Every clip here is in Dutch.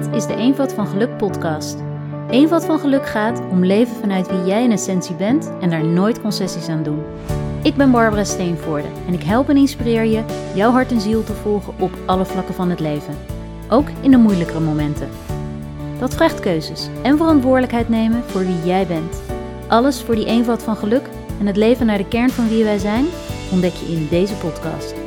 Dit is de Eenvoud van Geluk podcast. Eenvoud van Geluk gaat om leven vanuit wie jij in essentie bent en daar nooit concessies aan doen. Ik ben Barbara Steenvoorde en ik help en inspireer je jouw hart en ziel te volgen op alle vlakken van het leven. Ook in de moeilijkere momenten. Dat vraagt keuzes en verantwoordelijkheid nemen voor wie jij bent. Alles voor die eenvoud van geluk en het leven naar de kern van wie wij zijn ontdek je in deze podcast.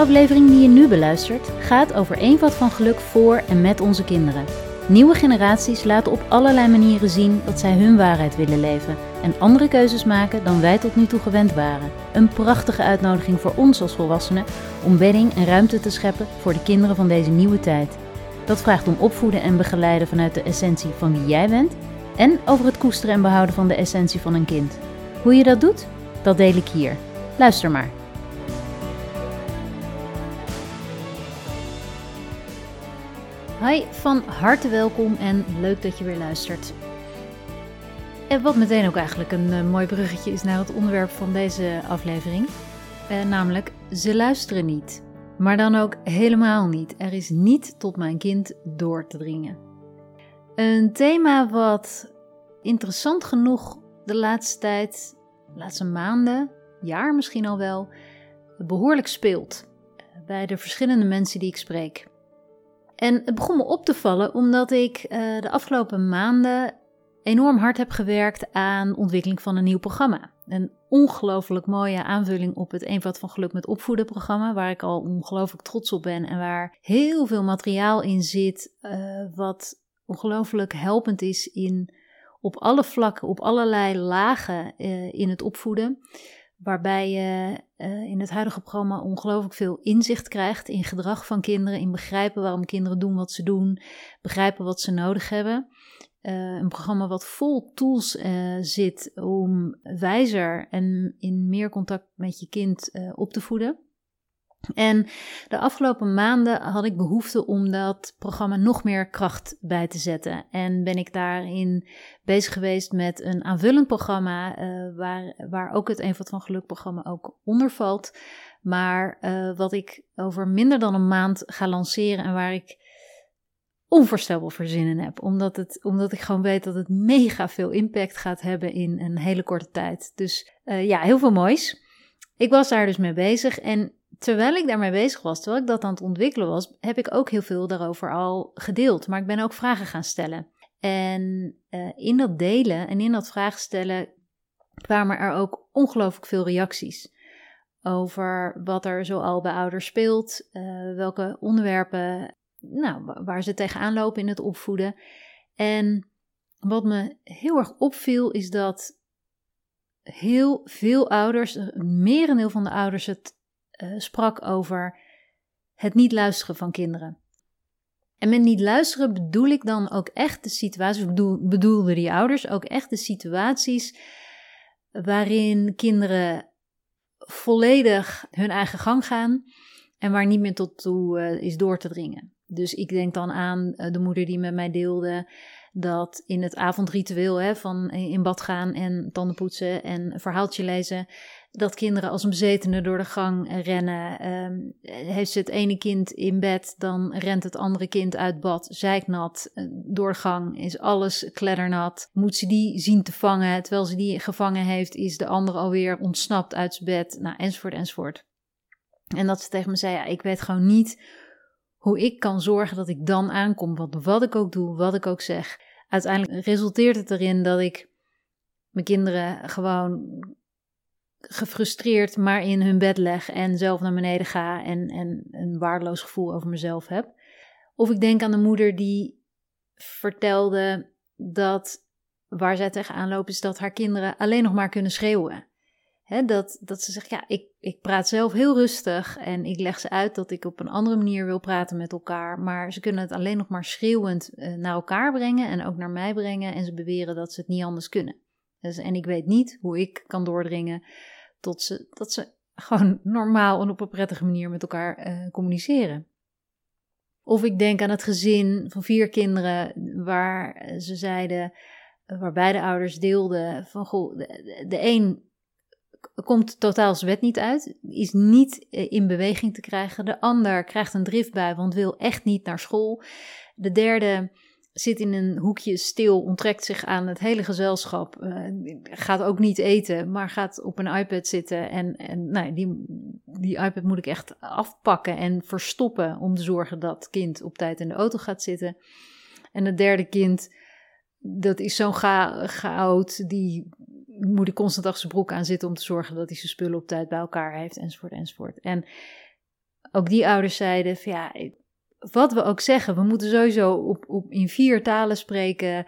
Aflevering die je nu beluistert gaat over eenvoud van geluk voor en met onze kinderen. Nieuwe generaties laten op allerlei manieren zien dat zij hun waarheid willen leven en andere keuzes maken dan wij tot nu toe gewend waren. Een prachtige uitnodiging voor ons als volwassenen om bedding en ruimte te scheppen voor de kinderen van deze nieuwe tijd. Dat vraagt om opvoeden en begeleiden vanuit de essentie van wie jij bent en over het koesteren en behouden van de essentie van een kind. Hoe je dat doet, dat deel ik hier. Luister maar. Hi, van harte welkom en leuk dat je weer luistert. En wat meteen ook eigenlijk een uh, mooi bruggetje is naar het onderwerp van deze aflevering. Uh, namelijk, ze luisteren niet. Maar dan ook helemaal niet. Er is niet tot mijn kind door te dringen. Een thema wat interessant genoeg de laatste tijd, de laatste maanden, jaar misschien al wel, behoorlijk speelt. Bij de verschillende mensen die ik spreek. En het begon me op te vallen omdat ik uh, de afgelopen maanden enorm hard heb gewerkt aan ontwikkeling van een nieuw programma. Een ongelooflijk mooie aanvulling op het Eenvoud van Geluk met Opvoeden programma, waar ik al ongelooflijk trots op ben en waar heel veel materiaal in zit, uh, wat ongelooflijk helpend is in, op alle vlakken, op allerlei lagen uh, in het opvoeden. Waarbij je uh, in het huidige programma ongelooflijk veel inzicht krijgt in gedrag van kinderen, in begrijpen waarom kinderen doen wat ze doen, begrijpen wat ze nodig hebben. Uh, een programma wat vol tools uh, zit om wijzer en in meer contact met je kind op te voeden. En de afgelopen maanden had ik behoefte om dat programma nog meer kracht bij te zetten. En ben ik daarin bezig geweest met een aanvullend programma, uh, waar, waar ook het Eenvoud van Geluk programma ook onder valt. Maar uh, wat ik over minder dan een maand ga lanceren en waar ik onvoorstelbaar voor zin in heb. Omdat, het, omdat ik gewoon weet dat het mega veel impact gaat hebben in een hele korte tijd. Dus uh, ja, heel veel moois. Ik was daar dus mee bezig en terwijl ik daarmee bezig was, terwijl ik dat aan het ontwikkelen was, heb ik ook heel veel daarover al gedeeld. Maar ik ben ook vragen gaan stellen. En uh, in dat delen en in dat vragen stellen kwamen er ook ongelooflijk veel reacties. Over wat er zoal bij ouders speelt, uh, welke onderwerpen nou, waar ze tegenaan lopen in het opvoeden. En wat me heel erg opviel is dat heel veel ouders, een merendeel van de ouders, het uh, sprak over het niet luisteren van kinderen. En met niet luisteren bedoel ik dan ook echt de situaties, bedoel, bedoelden die ouders ook echt de situaties waarin kinderen volledig hun eigen gang gaan en waar niet meer tot toe uh, is door te dringen. Dus ik denk dan aan uh, de moeder die met mij deelde dat in het avondritueel hè, van in bad gaan en tanden poetsen en een verhaaltje lezen, dat kinderen als een bezetene door de gang rennen. Um, heeft ze het ene kind in bed, dan rent het andere kind uit bad, zeiknat. Uh, door de gang is alles kleddernat. Moet ze die zien te vangen, terwijl ze die gevangen heeft, is de andere alweer ontsnapt uit zijn bed. Nou, enzovoort, enzovoort. En dat ze tegen me zei, ja, ik weet gewoon niet hoe ik kan zorgen dat ik dan aankom. Want wat ik ook doe, wat ik ook zeg. Uiteindelijk resulteert het erin dat ik mijn kinderen gewoon gefrustreerd maar in hun bed leg en zelf naar beneden ga en, en een waardeloos gevoel over mezelf heb. Of ik denk aan de moeder die vertelde dat waar zij tegenaan loopt is dat haar kinderen alleen nog maar kunnen schreeuwen. dat, dat ze zegt, ja, ik, ik praat zelf heel rustig en ik leg ze uit dat ik op een andere manier wil praten met elkaar. Maar ze kunnen het alleen nog maar schreeuwend uh, naar elkaar brengen en ook naar mij brengen. En ze beweren dat ze het niet anders kunnen. Dus, en ik weet niet hoe ik kan doordringen tot ze, dat ze gewoon normaal en op een prettige manier met elkaar uh, communiceren. Of ik denk aan het gezin van vier kinderen waar ze zeiden, waar beide ouders deelden van goh, de, een komt totaal zijn wet niet uit, is niet eh, in beweging te krijgen. De ander krijgt een driftbui, want wil echt niet naar school. De derde zit in een hoekje stil, onttrekt zich aan het hele gezelschap, uh, gaat ook niet eten, maar gaat op een iPad zitten. En, en nou, die, die iPad moet ik echt afpakken en verstoppen om te zorgen dat het kind op tijd in de auto gaat zitten. En het derde kind, dat is zo'n ga, die moet ik constant achter zijn broek aan zitten om te zorgen dat hij zijn spullen op tijd bij elkaar heeft, enzovoort, enzovoort. En ook die ouders zeiden van ja, wat we ook zeggen, we moeten sowieso op, op, in vier talen spreken.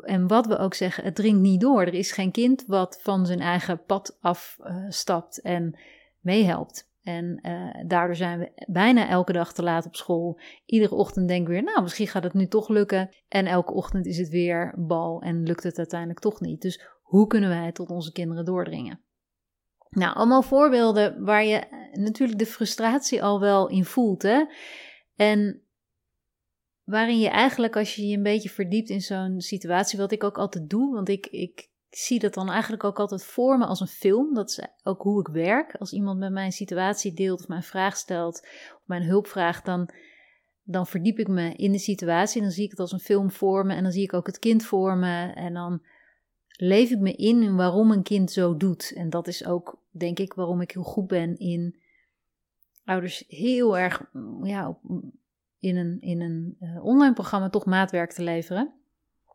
En wat we ook zeggen, het dringt niet door. Er is geen kind wat van zijn eigen pad afstapt en meehelpt. En uh, daardoor zijn we bijna elke dag te laat op school. Iedere ochtend denken we weer, nou, misschien gaat het nu toch lukken. En elke ochtend is het weer bal en lukt het uiteindelijk toch niet. Dus hoe kunnen wij tot onze kinderen doordringen? Nou, allemaal voorbeelden waar je natuurlijk de frustratie al wel in voelt. Hè? En waarin je eigenlijk, als je je een beetje verdiept in zo'n situatie, wat ik ook altijd doe, want ik, ik zie dat dan eigenlijk ook altijd voor me als een film. Dat is ook hoe ik werk. Als iemand met mij een situatie deelt of mij een vraag stelt of mijn hulp vraagt, dan, dan verdiep ik me in de situatie. Dan zie ik het als een film voor me en dan zie ik ook het kind voor me. En dan leef ik me in waarom een kind zo doet. En dat is ook, denk ik, waarom ik heel goed ben in ouders heel erg ja, in een, in een uh, online programma toch maatwerk te leveren.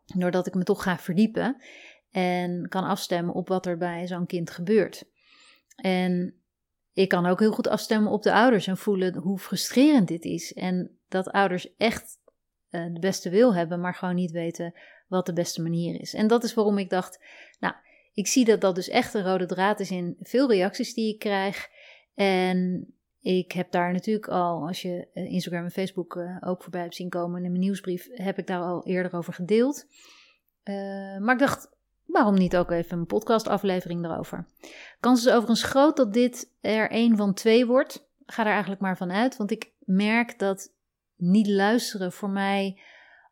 Doordat ik me toch ga verdiepen en kan afstemmen op wat er bij zo'n kind gebeurt. En ik kan ook heel goed afstemmen op de ouders en voelen hoe frustrerend dit is. En dat ouders echt uh, de beste wil hebben, maar gewoon niet weten wat de beste manier is. En dat is waarom ik dacht, nou, ik zie dat dat dus echt een rode draad is in veel reacties die ik krijg. En ik heb daar natuurlijk al, als je eh, Instagram en Facebook uh, ook voorbij hebt zien komen in mijn nieuwsbrief, heb ik daar al eerder over gedeeld. Uh, maar ik dacht, waarom niet ook even een podcastaflevering erover? Kans is overigens groot dat dit er een van twee wordt. Ga er eigenlijk maar van uit, want ik merk dat niet luisteren voor mij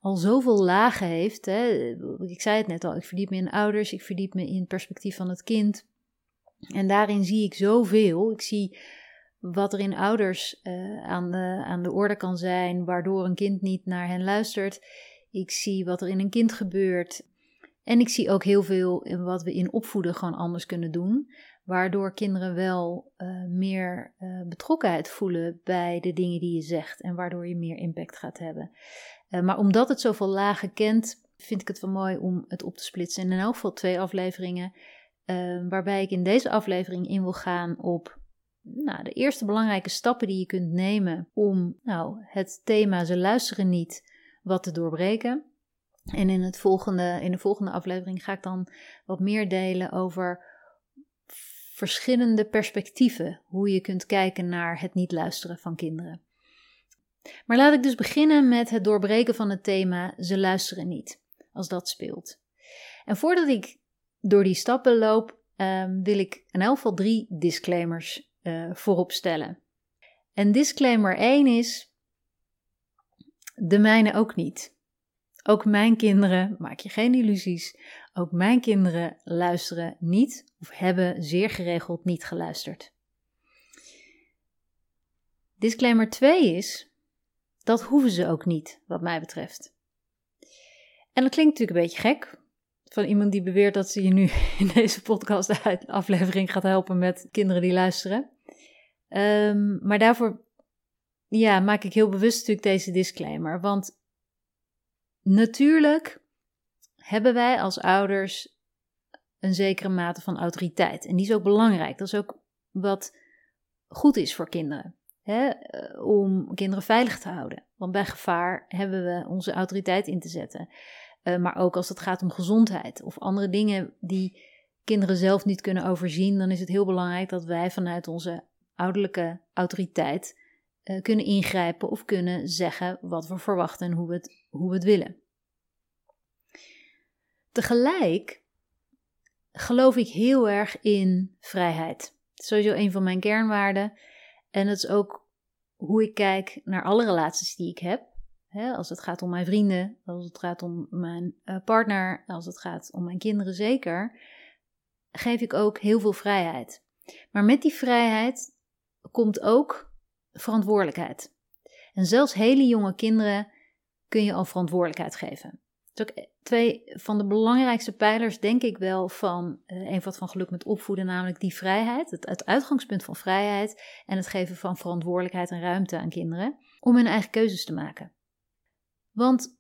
al zoveel lagen heeft. Hè. Ik zei het net al, ik verdiep me in ouders, ik verdiep me in het perspectief van het kind. En daarin zie ik zoveel. Ik zie wat er in ouders uh, aan, de, aan de orde kan zijn, waardoor een kind niet naar hen luistert. Ik zie wat er in een kind gebeurt. En ik zie ook heel veel in wat we in opvoeden gewoon anders kunnen doen. Waardoor kinderen wel uh, meer uh, betrokkenheid voelen bij de dingen die je zegt. En waardoor je meer impact gaat hebben. maar omdat het zoveel lagen kent, vind ik het wel mooi om het op te splitsen in in elk twee afleveringen. waarbij ik in deze aflevering in wil gaan op nou, de eerste belangrijke stappen die je kunt nemen om nou, het thema ze luisteren niet wat te doorbreken. En in, het volgende, in de volgende aflevering ga ik dan wat meer delen over verschillende perspectieven. Hoe je kunt kijken naar het niet luisteren van kinderen. Maar laat ik dus beginnen met het doorbreken van het thema ze luisteren niet, als dat speelt. En voordat ik door die stappen loop, um, wil ik in elk geval drie disclaimers uh, voorop stellen. En disclaimer 1 is: de mijne ook niet. Ook mijn kinderen, maak je geen illusies, ook mijn kinderen luisteren niet of hebben zeer geregeld niet geluisterd. Disclaimer 2 is: dat hoeven ze ook niet, wat mij betreft. En dat klinkt natuurlijk een beetje gek, van iemand die beweert dat ze je nu in deze podcast aflevering gaat helpen met kinderen die luisteren. Um, maar daarvoor ja, maak ik heel bewust natuurlijk deze disclaimer. Want natuurlijk hebben wij als ouders een zekere mate van autoriteit. En die is ook belangrijk. Dat is ook wat goed is voor kinderen. Hè? Eh, om kinderen veilig te houden. Want bij gevaar hebben we onze autoriteit in te zetten. Uh, maar ook als het gaat om gezondheid of andere dingen die kinderen zelf niet kunnen overzien, dan is het heel belangrijk dat wij vanuit onze ouderlijke autoriteit uh, kunnen ingrijpen of kunnen zeggen wat we verwachten en hoe we het, hoe we het willen. Tegelijk geloof ik heel erg in vrijheid. Sowieso een van mijn kernwaarden. En het is ook hoe ik kijk naar alle relaties die ik heb. Als het gaat om mijn vrienden, als het gaat om mijn uh, partner, als het gaat om mijn kinderen zeker, geef ik ook heel veel vrijheid. Maar met die vrijheid komt ook verantwoordelijkheid. En zelfs hele jonge kinderen kun je al verantwoordelijkheid geven. Dat is ook twee van de belangrijkste pijlers, denk ik wel, van uh, een van geluk met opvoeden, namelijk die vrijheid, het, het uitgangspunt van vrijheid en het geven van verantwoordelijkheid en ruimte aan kinderen om hun eigen keuzes te maken. Want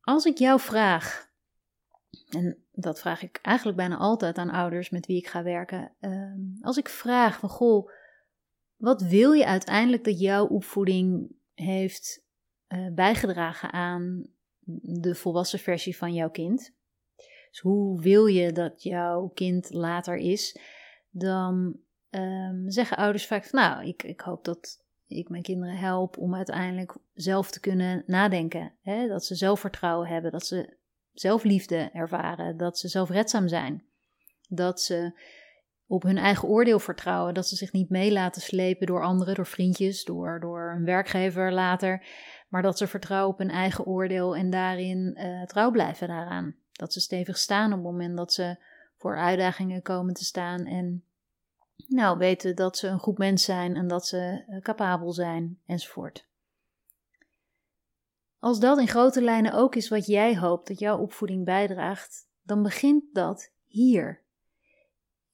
als ik jou vraag, en dat vraag ik eigenlijk bijna altijd aan ouders met wie ik ga werken, uh, als ik vraag van goh, wat wil je uiteindelijk dat jouw opvoeding heeft uh, bijgedragen aan de volwassen versie van jouw kind? Dus hoe wil je dat jouw kind later is? Dan um, zeggen ouders vaak van nou, ik, ik hoop dat ik mijn kinderen help om uiteindelijk zelf te kunnen nadenken. Hè? Dat ze zelfvertrouwen hebben, dat ze zelfliefde ervaren, dat ze zelfredzaam zijn. Dat ze op hun eigen oordeel vertrouwen, dat ze zich niet mee laten slepen door anderen, door vriendjes, door, door een werkgever later, maar dat ze vertrouwen op hun eigen oordeel en daarin uh, trouw blijven daaraan. Dat ze stevig staan op het moment dat ze voor uitdagingen komen te staan en nou, weten dat ze een goed mens zijn en dat ze uh, capabel zijn enzovoort. Als dat in grote lijnen ook is wat jij hoopt dat jouw opvoeding bijdraagt, dan begint dat hier.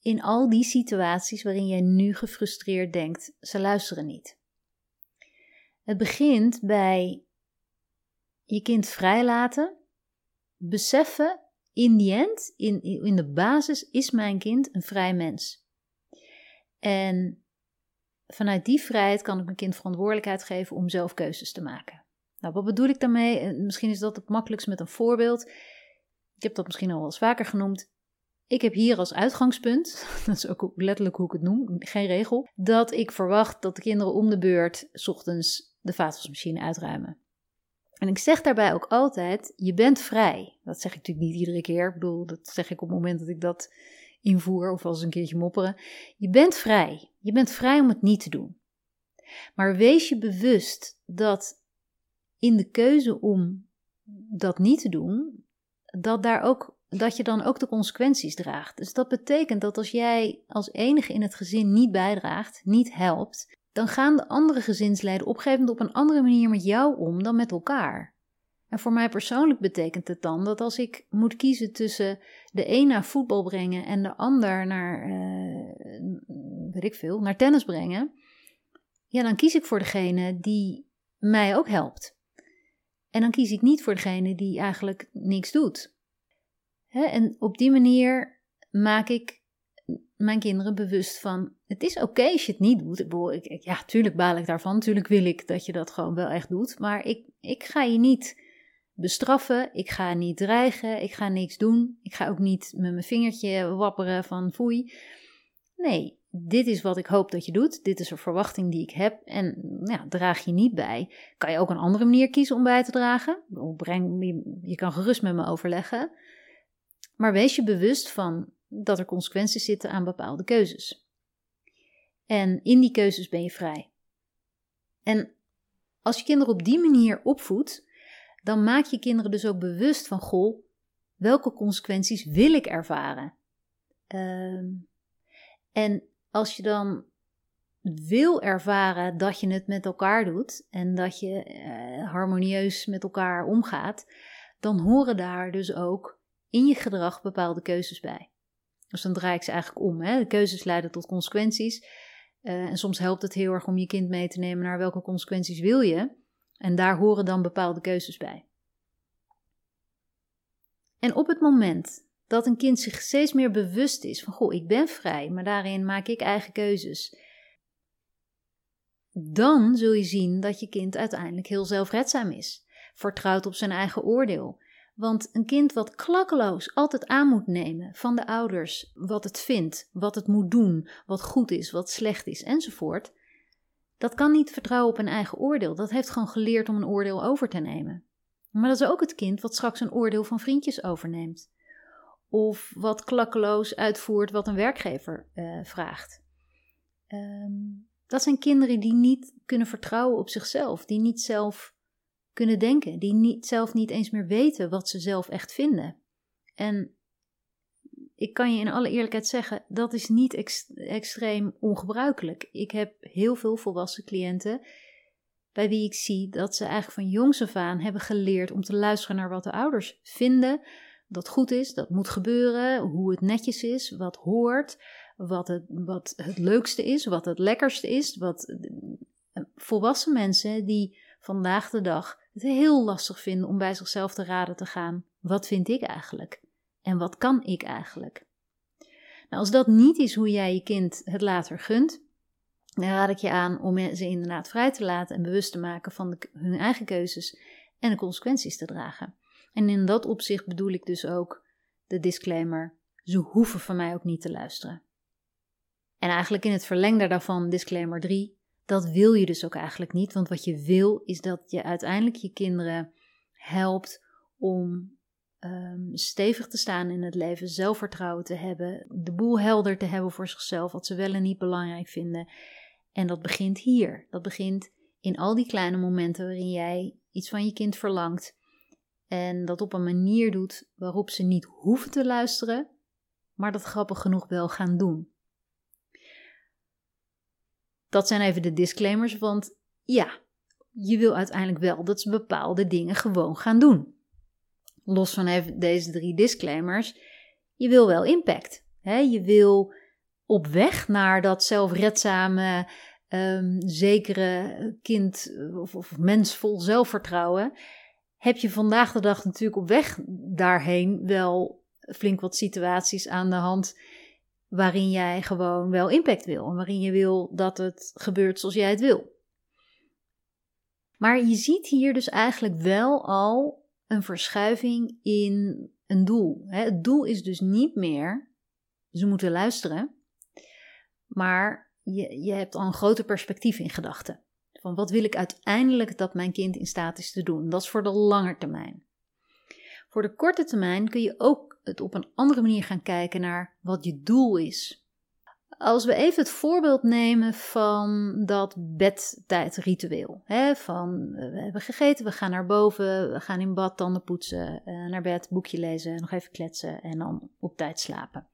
In al die situaties waarin jij nu gefrustreerd denkt, ze luisteren niet. Het begint bij je kind vrijlaten, beseffen in die end, in, in de basis, is mijn kind een vrij mens. En vanuit die vrijheid kan ik mijn kind verantwoordelijkheid geven om zelf keuzes te maken. Nou, wat bedoel ik daarmee? Eh, misschien is dat het makkelijkst met een voorbeeld. Ik heb dat misschien al wel eens vaker genoemd. Ik heb hier als uitgangspunt, dat is ook letterlijk hoe ik het noem, geen regel, dat ik verwacht dat de kinderen om de beurt ochtends de vaatwasmachine uitruimen. En ik zeg daarbij ook altijd: je bent vrij. Dat zeg ik natuurlijk niet iedere keer. Ik bedoel, dat zeg ik op het moment dat ik dat invoer of als een keertje mopperen. Je bent vrij. Je bent vrij om het niet te doen. Maar wees je bewust dat in de keuze om dat niet te doen, dat, daar ook, dat je dan ook de consequenties draagt. Dus dat betekent dat als jij als enige in het gezin niet bijdraagt, niet helpt, dan gaan de andere gezinsleden op een gegeven moment op een andere manier met jou om dan met elkaar. En voor mij persoonlijk betekent het dan dat als ik moet kiezen tussen de een naar voetbal brengen en de ander naar, uh, weet ik veel, naar tennis brengen, ja, dan kies ik voor degene die mij ook helpt. En dan kies ik niet voor degene die eigenlijk niks doet. En op die manier maak ik mijn kinderen bewust van: het is oké als je het niet doet. Ik, ja, tuurlijk baal ik daarvan. Tuurlijk wil ik dat je dat gewoon wel echt doet. Maar ik, ik ga je niet bestraffen. Ik ga niet dreigen. Ik ga niks doen. Ik ga ook niet met mijn vingertje wapperen van foei. Nee, dit is wat ik hoop dat je doet. Dit is een verwachting die ik heb. En ja, draag je niet bij. Kan je ook een andere manier kiezen om bij te dragen? Breng, je kan gerust met me overleggen. Maar wees je bewust van dat er consequenties zitten aan bepaalde keuzes. En in die keuzes ben je vrij. En als je kinderen op die manier opvoedt, dan maak je kinderen dus ook bewust van: goh, welke consequenties wil ik ervaren? Uh, en als je dan wil ervaren dat je het met elkaar doet en dat je uh, harmonieus met elkaar omgaat, dan horen daar dus ook in je gedrag bepaalde keuzes bij. Dus dan draai ik ze eigenlijk om. Hè? De keuzes leiden tot consequenties. Uh, en soms helpt het heel erg om je kind mee te nemen naar welke consequenties wil je. En daar horen dan bepaalde keuzes bij. En op het moment dat een kind zich steeds meer bewust is van, goh, ik ben vrij, maar daarin maak ik eigen keuzes. Dan zul je zien dat je kind uiteindelijk heel zelfredzaam is, vertrouwt op zijn eigen oordeel. Want een kind wat klakkeloos altijd aan moet nemen van de ouders wat het vindt, wat het moet doen, wat goed is, wat slecht is enzovoort, dat kan niet vertrouwen op een eigen oordeel. Dat heeft gewoon geleerd om een oordeel over te nemen. Maar dat is ook het kind wat straks een oordeel van vriendjes overneemt of wat klakkeloos uitvoert wat een werkgever uh, vraagt. Um, dat zijn kinderen die niet kunnen vertrouwen op zichzelf, die niet zelf kunnen denken, die niet, zelf niet eens meer weten wat ze zelf echt vinden. En ik kan je in alle eerlijkheid zeggen, dat is niet extreem ongebruikelijk. Ik heb heel veel volwassen cliënten bij wie ik zie dat ze eigenlijk van jongs af aan hebben geleerd om te luisteren naar wat de ouders vinden. Dat goed is, dat moet gebeuren, hoe het netjes is, wat hoort, wat het, wat het leukste is, wat het lekkerste is. Wat eh, volwassen mensen die vandaag de dag het heel lastig vinden om bij zichzelf te raden te gaan: wat vind ik eigenlijk? En wat kan ik eigenlijk? Nou, als dat niet is hoe jij je kind het later gunt, dan raad ik je aan om ze inderdaad vrij te laten en bewust te maken van hun eigen keuzes en de consequenties te dragen. En in dat opzicht bedoel ik dus ook de disclaimer: ze hoeven van mij ook niet te luisteren. En eigenlijk in het verlengde daarvan, disclaimer 3, dat wil je dus ook eigenlijk niet, want wat je wil is dat je uiteindelijk je kinderen helpt om um, stevig te staan in het leven, zelfvertrouwen te hebben, de boel helder te hebben voor zichzelf, wat ze wel en niet belangrijk vinden. En dat begint hier. Dat begint in al die kleine momenten waarin jij iets van je kind verlangt en dat op een manier doet waarop ze niet hoeven te luisteren, maar dat grappig genoeg wel gaan doen. Dat zijn even de disclaimers, want ja, je wil uiteindelijk wel dat ze bepaalde dingen gewoon gaan doen. Los van deze drie disclaimers, je wil wel impact. Hè? Je wil op weg naar dat zelfredzame, um, zekere kind of, of mens vol zelfvertrouwen. Heb je vandaag de dag natuurlijk op weg daarheen wel flink wat situaties aan de hand waarin jij gewoon wel impact wil en waarin je wil dat het gebeurt zoals jij het wil. Maar je ziet hier dus eigenlijk wel al een verschuiving in een doel. Het doel is dus niet meer ze moeten luisteren, maar je, je hebt al een groter perspectief in gedachten. Van wat wil ik uiteindelijk dat mijn kind in staat is te doen? Dat is voor de lange termijn. Voor de korte termijn kun je ook het op een andere manier gaan kijken naar wat je doel is. Als we even het voorbeeld nemen van dat bedtijdritueel. Hè, van eh, we hebben gegeten, we gaan naar boven, we gaan in bad, tanden poetsen, eh, naar bed, boekje lezen, nog even kletsen en dan op tijd slapen.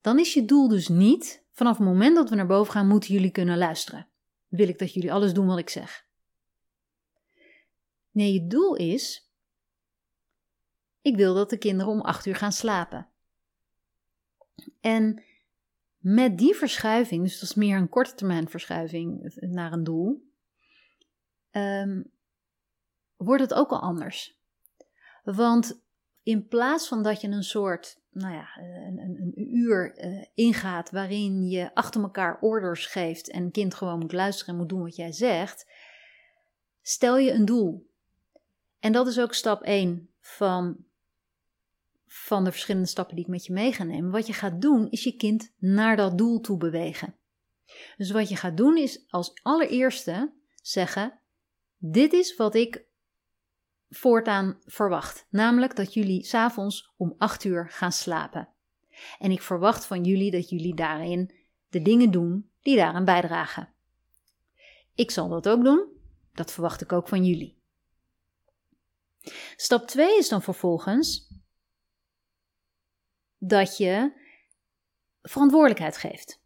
Dan is je doel dus niet, vanaf het moment dat we naar boven gaan, moeten jullie kunnen luisteren. Wil ik dat jullie alles doen wat ik zeg. Nee, je doel is: ik wil dat de kinderen om acht uur gaan slapen. En met die verschuiving, dus dat is meer een korte termijn verschuiving naar een doel, um, wordt het ook al anders. Want in plaats van dat je een soort, nou ja, een, een, een uur uh, ingaat waarin je achter elkaar orders geeft en kind gewoon moet luisteren en moet doen wat jij zegt, stel je een doel. En dat is ook stap 1 van, van de verschillende stappen die ik met je mee ga nemen. Wat je gaat doen, is je kind naar dat doel toe bewegen. Dus wat je gaat doen, is als allereerste zeggen: Dit is wat ik voortaan verwacht. Namelijk dat jullie s'avonds om 8 uur gaan slapen. En ik verwacht van jullie dat jullie daarin de dingen doen die daaraan bijdragen. Ik zal dat ook doen. Dat verwacht ik ook van jullie. Stap 2 is dan vervolgens dat je verantwoordelijkheid geeft.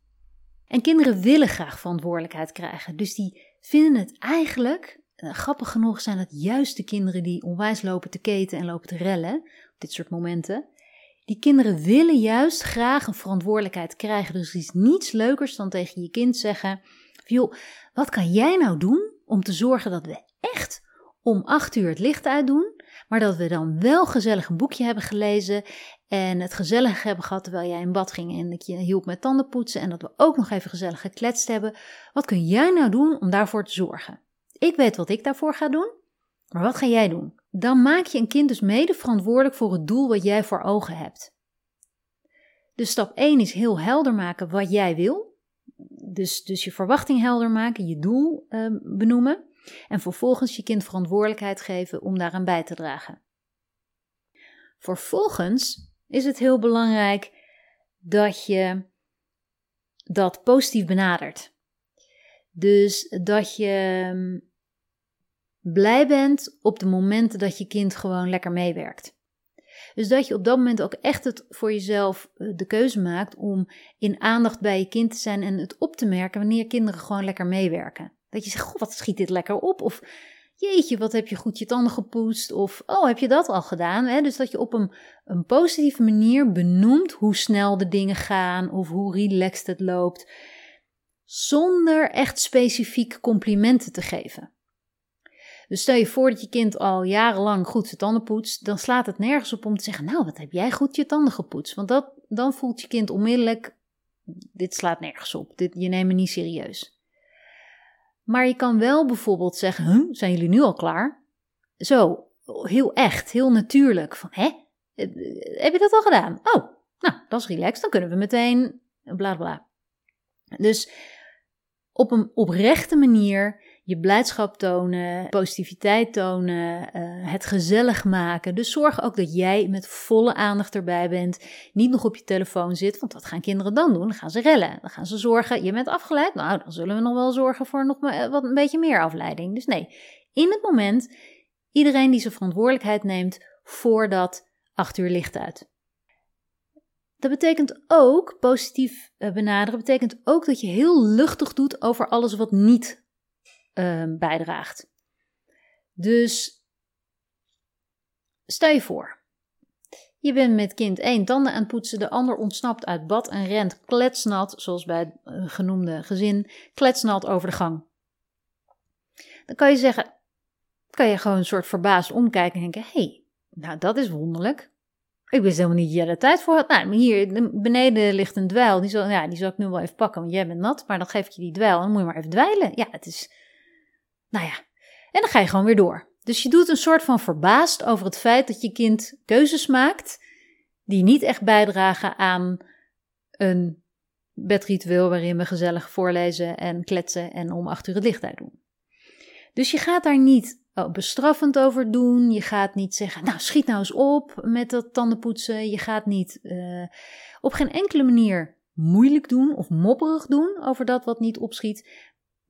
En kinderen willen graag verantwoordelijkheid krijgen, dus die vinden het eigenlijk, eh, grappig genoeg zijn het juist de kinderen die onwijs lopen te keten en lopen te rellen op dit soort momenten. Die kinderen willen juist graag een verantwoordelijkheid krijgen, dus er is niets leukers dan tegen je kind zeggen: joh, wat kan jij nou doen om te zorgen dat we echt om acht uur het licht uitdoen, maar dat we dan wel gezellig een boekje hebben gelezen en het gezellig hebben gehad terwijl jij in bad ging en ik je hielp met tandenpoetsen en dat we ook nog even gezellig gekletst hebben. Wat kun jij nou doen om daarvoor te zorgen? Ik weet wat ik daarvoor ga doen, maar wat ga jij doen? Dan maak je een kind dus mede verantwoordelijk voor het doel wat jij voor ogen hebt. Dus stap 1 is heel helder maken wat jij wil. Dus, dus je verwachting helder maken, je doel uh, benoemen en vervolgens je kind verantwoordelijkheid geven om daaraan bij te dragen. Vervolgens is het heel belangrijk dat je dat positief benadert. Dus dat je mm, blij bent op de momenten dat je kind gewoon lekker meewerkt. Dus dat je op dat moment ook echt het voor jezelf eh, de keuze maakt om in aandacht bij je kind te zijn en het op te merken wanneer kinderen gewoon lekker meewerken. Dat je zegt, goh, wat schiet dit lekker op? Of jeetje, wat heb je goed je tanden gepoetst? Of oh, heb je dat al gedaan? Hè? Dus dat je op een, een positieve manier benoemt hoe snel de dingen gaan of hoe relaxed het loopt, zonder echt specifiek complimenten te geven. Dus stel je voor dat je kind al jarenlang goed zijn tanden poetst, dan slaat het nergens op om te zeggen: Nou, wat heb jij goed je tanden gepoetst? Want dat, dan voelt je kind onmiddellijk: Dit slaat nergens op, dit, je neemt me niet serieus. Maar je kan wel bijvoorbeeld zeggen: huh, Zijn jullie nu al klaar? Zo, heel echt, heel natuurlijk. Van hè? Heb je dat al gedaan? Oh, nou, dat is relaxed. Dan kunnen we meteen bla bla. Dus op een oprechte manier je blijdschap tonen, positiviteit tonen, uh, het gezellig maken. Dus zorg ook dat jij met volle aandacht erbij bent. Niet nog op je telefoon zit, want wat gaan kinderen dan doen? Dan gaan ze rellen. Dan gaan ze zorgen. Je bent afgeleid? Nou, dan zullen we nog wel zorgen voor nog wat een beetje meer afleiding. Dus nee, in het moment, iedereen die zijn verantwoordelijkheid neemt voordat acht uur licht uit. Dat betekent ook, positief eh, benaderen, betekent ook dat je heel luchtig doet over alles wat niet uh, bijdraagt. Dus stel je voor, je bent met kind één tanden aan het poetsen, de ander ontsnapt uit bad en rent kletsnat, zoals bij het eh, genoemde gezin, kletsnat over de gang. Dan kan je zeggen, kan je gewoon een soort verbaasd omkijken en denken, hé, hey, nou dat is wonderlijk. Ik wist helemaal niet dat jij er tijd voor had. Nou, hier beneden ligt een dweil. Die zal, ja, die zal ik nu wel even pakken, want jij bent nat. Maar dan geef ik je die dweil en dan moet je maar even dweilen. Ja, het is... Nou ja, en dan ga je gewoon weer door. Dus je doet een soort van verbaasd over het feit dat je kind keuzes maakt die niet echt bijdragen aan een bedritueel waarin we gezellig voorlezen en kletsen en om acht uur het licht uit doen. Dus je gaat daar niet Oh, bestraffend over doen. Je gaat niet zeggen, nou schiet nou eens op met dat tandenpoetsen. Je gaat niet uh, op geen enkele manier moeilijk doen of mopperig doen over dat wat niet opschiet.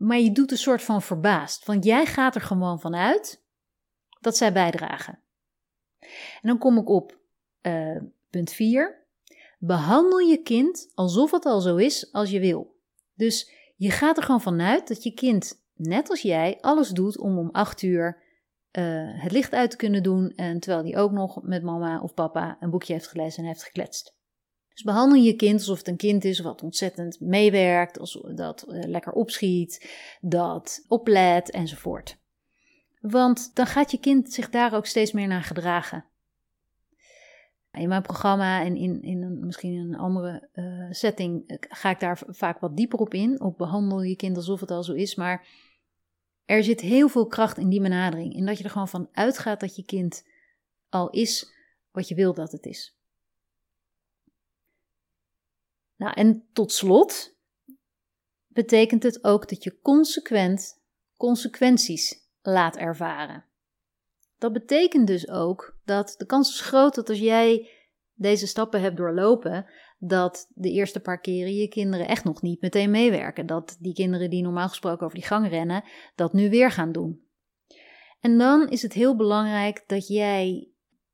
Maar je doet een soort van verbaasd. Want jij gaat er gewoon vanuit dat zij bijdragen. En dan kom ik op uh, punt 4. Behandel je kind alsof het al zo is als je wil. Dus je gaat er gewoon vanuit dat je kind net als jij, alles doet om om acht uur uh, het licht uit te kunnen doen. En terwijl hij ook nog met mama of papa een boekje heeft gelezen en heeft gekletst. Dus behandel je kind alsof het een kind is wat ontzettend meewerkt, dat uh, lekker opschiet, dat oplet enzovoort. Want dan gaat je kind zich daar ook steeds meer naar gedragen. In mijn programma en in, in een, misschien een andere uh, setting ga ik daar vaak wat dieper op in. Op behandel je kind alsof het al zo is. Maar er zit heel veel kracht in die benadering. In dat je er gewoon van uitgaat dat je kind al is wat je wil dat het is. Nou, en tot slot betekent het ook dat je consequent consequenties laat ervaren. Dat betekent dus ook dat de kans is groot dat als jij deze stappen hebt doorlopen, dat de eerste paar keren je kinderen echt nog niet meteen meewerken. Dat die kinderen die normaal gesproken over die gang rennen, dat nu weer gaan doen. En dan is het heel belangrijk dat jij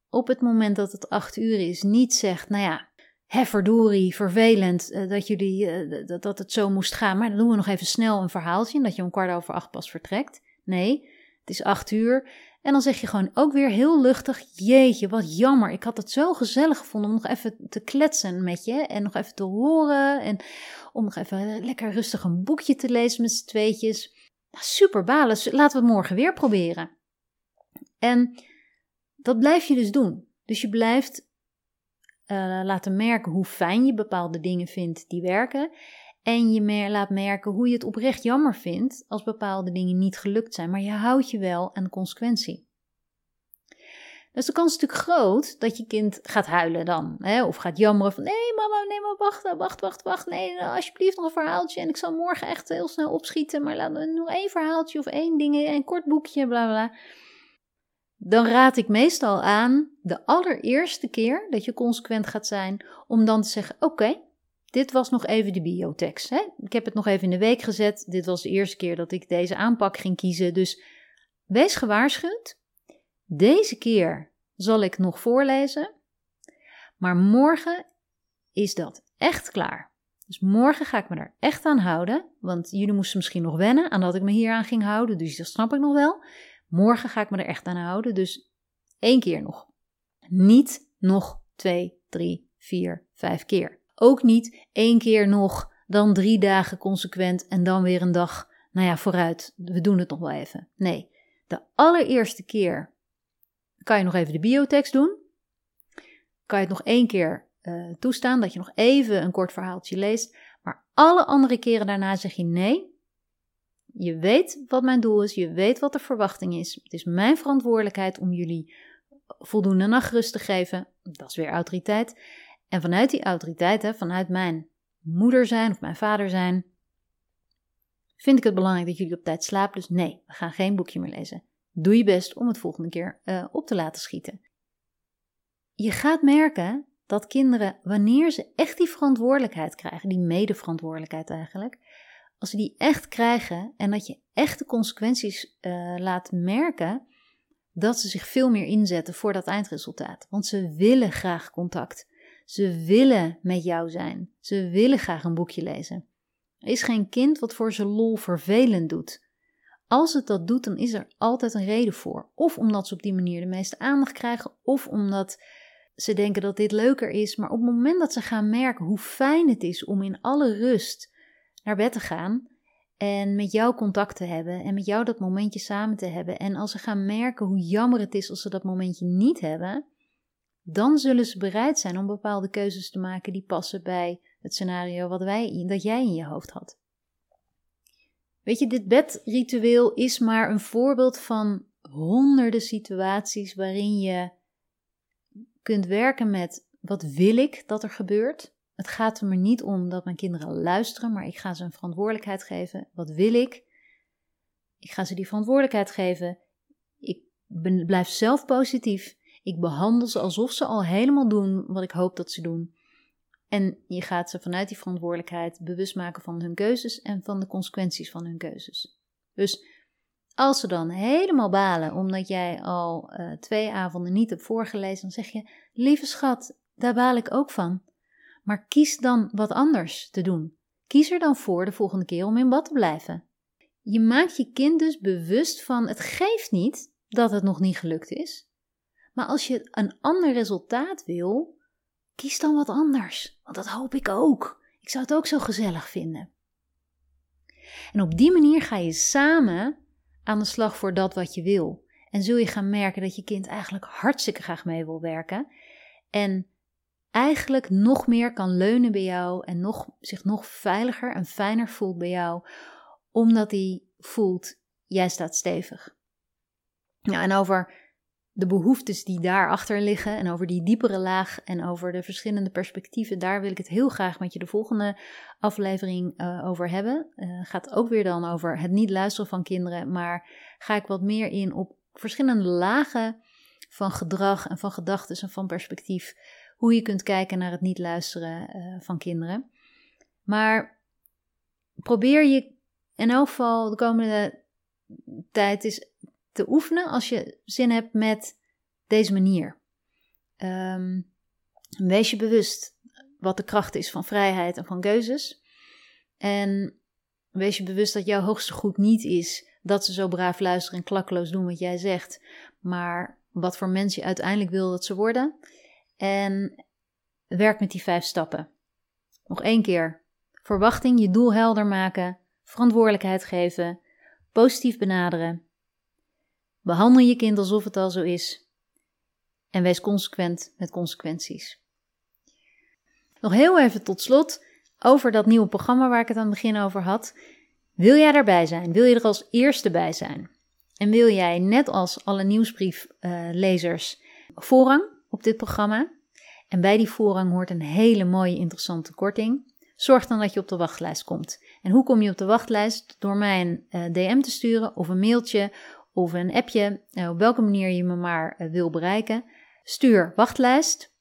op het moment dat het acht uur is, niet zegt, nou ja, hè verdorie, vervelend uh, dat, jullie, uh, dat, dat het zo moest gaan, maar dan doen we nog even snel een verhaaltje, dat je om kwart over acht pas vertrekt. Nee, het is acht uur en dan zeg je gewoon ook weer heel luchtig: Jeetje, wat jammer. Ik had het zo gezellig gevonden om nog even te kletsen met je. En nog even te horen. En om nog even lekker rustig een boekje te lezen met z'n tweetjes. Nou, super balen. Laten we het morgen weer proberen. En dat blijf je dus doen. Dus je blijft uh, laten merken hoe fijn je bepaalde dingen vindt die werken. En je meer laat merken hoe je het oprecht jammer vindt als bepaalde dingen niet gelukt zijn, maar je houdt je wel aan de consequentie. Dus de kans is natuurlijk groot dat je kind gaat huilen dan. Hè? Of gaat jammeren van nee mama, nee maar wacht, wacht, wacht, wacht. Nee, alsjeblieft nog een verhaaltje. En ik zal morgen echt heel snel opschieten. Maar laat nog één verhaaltje of één ding, een kort boekje, bla bla. Dan raad ik meestal aan de allereerste keer dat je consequent gaat zijn. Om dan te zeggen oké, dit was nog even de biotex. Hè? Ik heb het nog even in de week gezet. Dit was de eerste keer dat ik deze aanpak ging kiezen. Dus wees gewaarschuwd. Deze keer zal ik nog voorlezen. Maar morgen is dat echt klaar. Dus morgen ga ik me er echt aan houden. Want jullie moesten misschien nog wennen aan dat ik me hier aan ging houden. Dus dat snap ik nog wel. Morgen ga ik me er echt aan houden. Dus één keer nog. Niet nog twee, drie, vier, vijf keer. Ook niet één keer nog, dan drie dagen consequent en dan weer een dag. Nou ja, vooruit. We doen het nog wel even. Nee. De allereerste keer kan je nog even de biotekst doen. Kan je het nog één keer uh, toestaan dat je nog even een kort verhaaltje leest. Maar alle andere keren daarna zeg je nee. Je weet wat mijn doel is, je weet wat de verwachting is. Het is mijn verantwoordelijkheid om jullie voldoende nachtrust te geven. Dat is weer autoriteit. En vanuit die autoriteit, hè, vanuit mijn moeder zijn of mijn vader zijn, vind ik het belangrijk dat jullie op tijd slapen. Dus nee, we gaan geen boekje meer lezen. Doe je best om het volgende keer uh, op te laten schieten. Je gaat merken dat kinderen, wanneer ze echt die verantwoordelijkheid krijgen, die medeverantwoordelijkheid eigenlijk, als ze die echt krijgen en dat je echt de consequenties uh, laat merken, dat ze zich veel meer inzetten voor dat eindresultaat. Want ze willen graag contact. Ze willen met jou zijn. Ze willen graag een boekje lezen. Er is geen kind wat voor zijn lol vervelend doet. Als het dat doet, dan is er altijd een reden voor. Of omdat ze op die manier de meeste aandacht krijgen, of omdat ze denken dat dit leuker is. Maar op het moment dat ze gaan merken hoe fijn het is om in alle rust naar bed te gaan en met jou contact te hebben en met jou dat momentje samen te hebben. En als ze gaan merken hoe jammer het is als ze dat momentje niet hebben, dan zullen ze bereid zijn om bepaalde keuzes te maken die passen bij het scenario wat wij, dat jij in je hoofd had. Weet je, dit bedritueel is maar een voorbeeld van honderden situaties waarin je kunt werken met wat wil ik dat er gebeurt. Het gaat er me niet om dat mijn kinderen luisteren, maar ik ga ze een verantwoordelijkheid geven. Wat wil ik? Ik ga ze die verantwoordelijkheid geven. Ik ben, blijf zelf positief. Ik behandel ze alsof ze al helemaal doen wat ik hoop dat ze doen. En je gaat ze vanuit die verantwoordelijkheid bewust maken van hun keuzes en van de consequenties van hun keuzes. Dus als ze dan helemaal balen omdat jij al uh, twee avonden niet hebt voorgelezen, dan zeg je: Lieve schat, daar baal ik ook van. Maar kies dan wat anders te doen. Kies er dan voor de volgende keer om in bad te blijven. Je maakt je kind dus bewust van: het geeft niet dat het nog niet gelukt is. Maar als je een ander resultaat wil, kies dan wat anders. Want dat hoop ik ook. Ik zou het ook zo gezellig vinden. En op die manier ga je samen aan de slag voor dat wat je wil. En zul je gaan merken dat je kind eigenlijk hartstikke graag mee wil werken. En eigenlijk nog meer kan leunen bij jou en nog, zich nog veiliger en fijner voelt bij jou, omdat hij voelt, jij staat stevig. Nou, en over de behoeftes die daarachter liggen en over die diepere laag en over de verschillende perspectieven, daar wil ik het heel graag met je de volgende aflevering uh, over hebben. Uh, gaat ook weer dan over het niet luisteren van kinderen, maar ga ik wat meer in op verschillende lagen van gedrag en van gedachten en van perspectief, hoe je kunt kijken naar het niet luisteren uh, van kinderen. Maar probeer je in elk geval de komende tijd is te oefenen als je zin hebt met deze manier. Um, wees je bewust wat de kracht is van vrijheid en van keuzes. En wees je bewust dat jouw hoogste goed niet is dat ze zo braaf luisteren en klakkeloos doen wat jij zegt, maar wat voor mens je uiteindelijk wil dat ze worden. En werk met die vijf stappen. Nog één keer. Verwachting, je doel helder maken, verantwoordelijkheid geven, positief benaderen, Behandel je kind alsof het al zo is. En wees consequent met consequenties. Nog heel even tot slot over dat nieuwe programma waar ik het aan het begin over had. Wil jij daarbij zijn? Wil je er als eerste bij zijn? En wil jij, net als alle nieuwsbrieflezers, voorrang op dit programma? En bij die voorrang hoort een hele mooie, interessante korting. Zorg dan dat je op de wachtlijst komt. En hoe kom je op de wachtlijst? Door mij een uh, DM te sturen of een mailtje of een appje, eh, op welke manier je me maar eh, wil bereiken. Stuur wachtlijst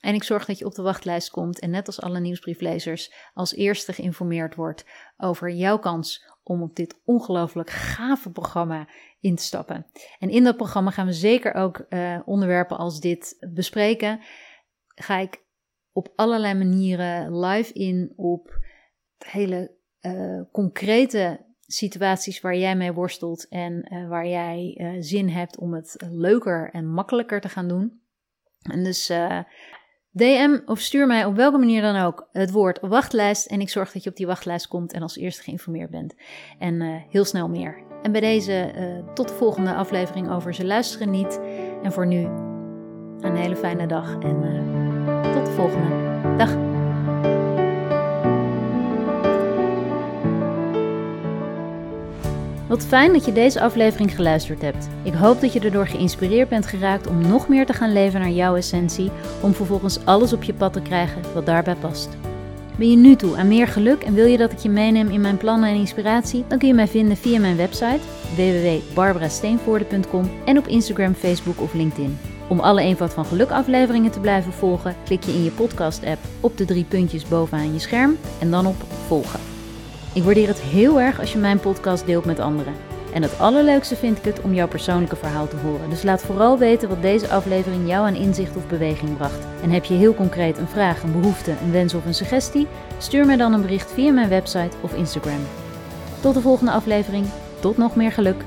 en ik zorg dat je op de wachtlijst komt en net als alle nieuwsbrieflezers als eerste geïnformeerd wordt over jouw kans om op dit ongelooflijk gave programma in te stappen. En in dat programma gaan we zeker ook uh, onderwerpen als dit bespreken. ga ik op allerlei manieren live in op hele uh, concrete situaties waar jij mee worstelt en uh, waar jij zin hebt om het leuker en makkelijker te gaan doen. En dus DM of stuur mij op welke manier dan ook het woord wachtlijst en ik zorg dat je op die wachtlijst komt en als eerste geïnformeerd bent. En heel snel meer. En bij deze tot de volgende aflevering over Ze luisteren niet. En voor nu een hele fijne dag en tot de volgende. Dag! Wat fijn dat je deze aflevering geluisterd hebt. Ik hoop dat je erdoor geïnspireerd bent geraakt om nog meer te gaan leven naar jouw essentie, om vervolgens alles op je pad te krijgen wat daarbij past. Ben je nu toe aan meer geluk en wil je dat ik je meeneem in mijn plannen en inspiratie? Dan kun je mij vinden via mijn website www.barbarasteenvoorde.com en op Instagram, Facebook of LinkedIn. Om alle Eenvoud van Geluk afleveringen te blijven volgen, klik je in je podcast-app op de drie puntjes bovenaan je scherm en dan op volgen. Ik waardeer het heel erg als je mijn podcast deelt met anderen. En het allerleukste vind ik het om jouw persoonlijke verhaal te horen. Dus laat vooral weten wat deze aflevering jou aan inzicht of beweging bracht. En heb je heel concreet een vraag, een behoefte, een wens of een suggestie? Stuur mij dan een bericht via mijn website of Instagram. Tot de volgende aflevering. Tot nog meer geluk.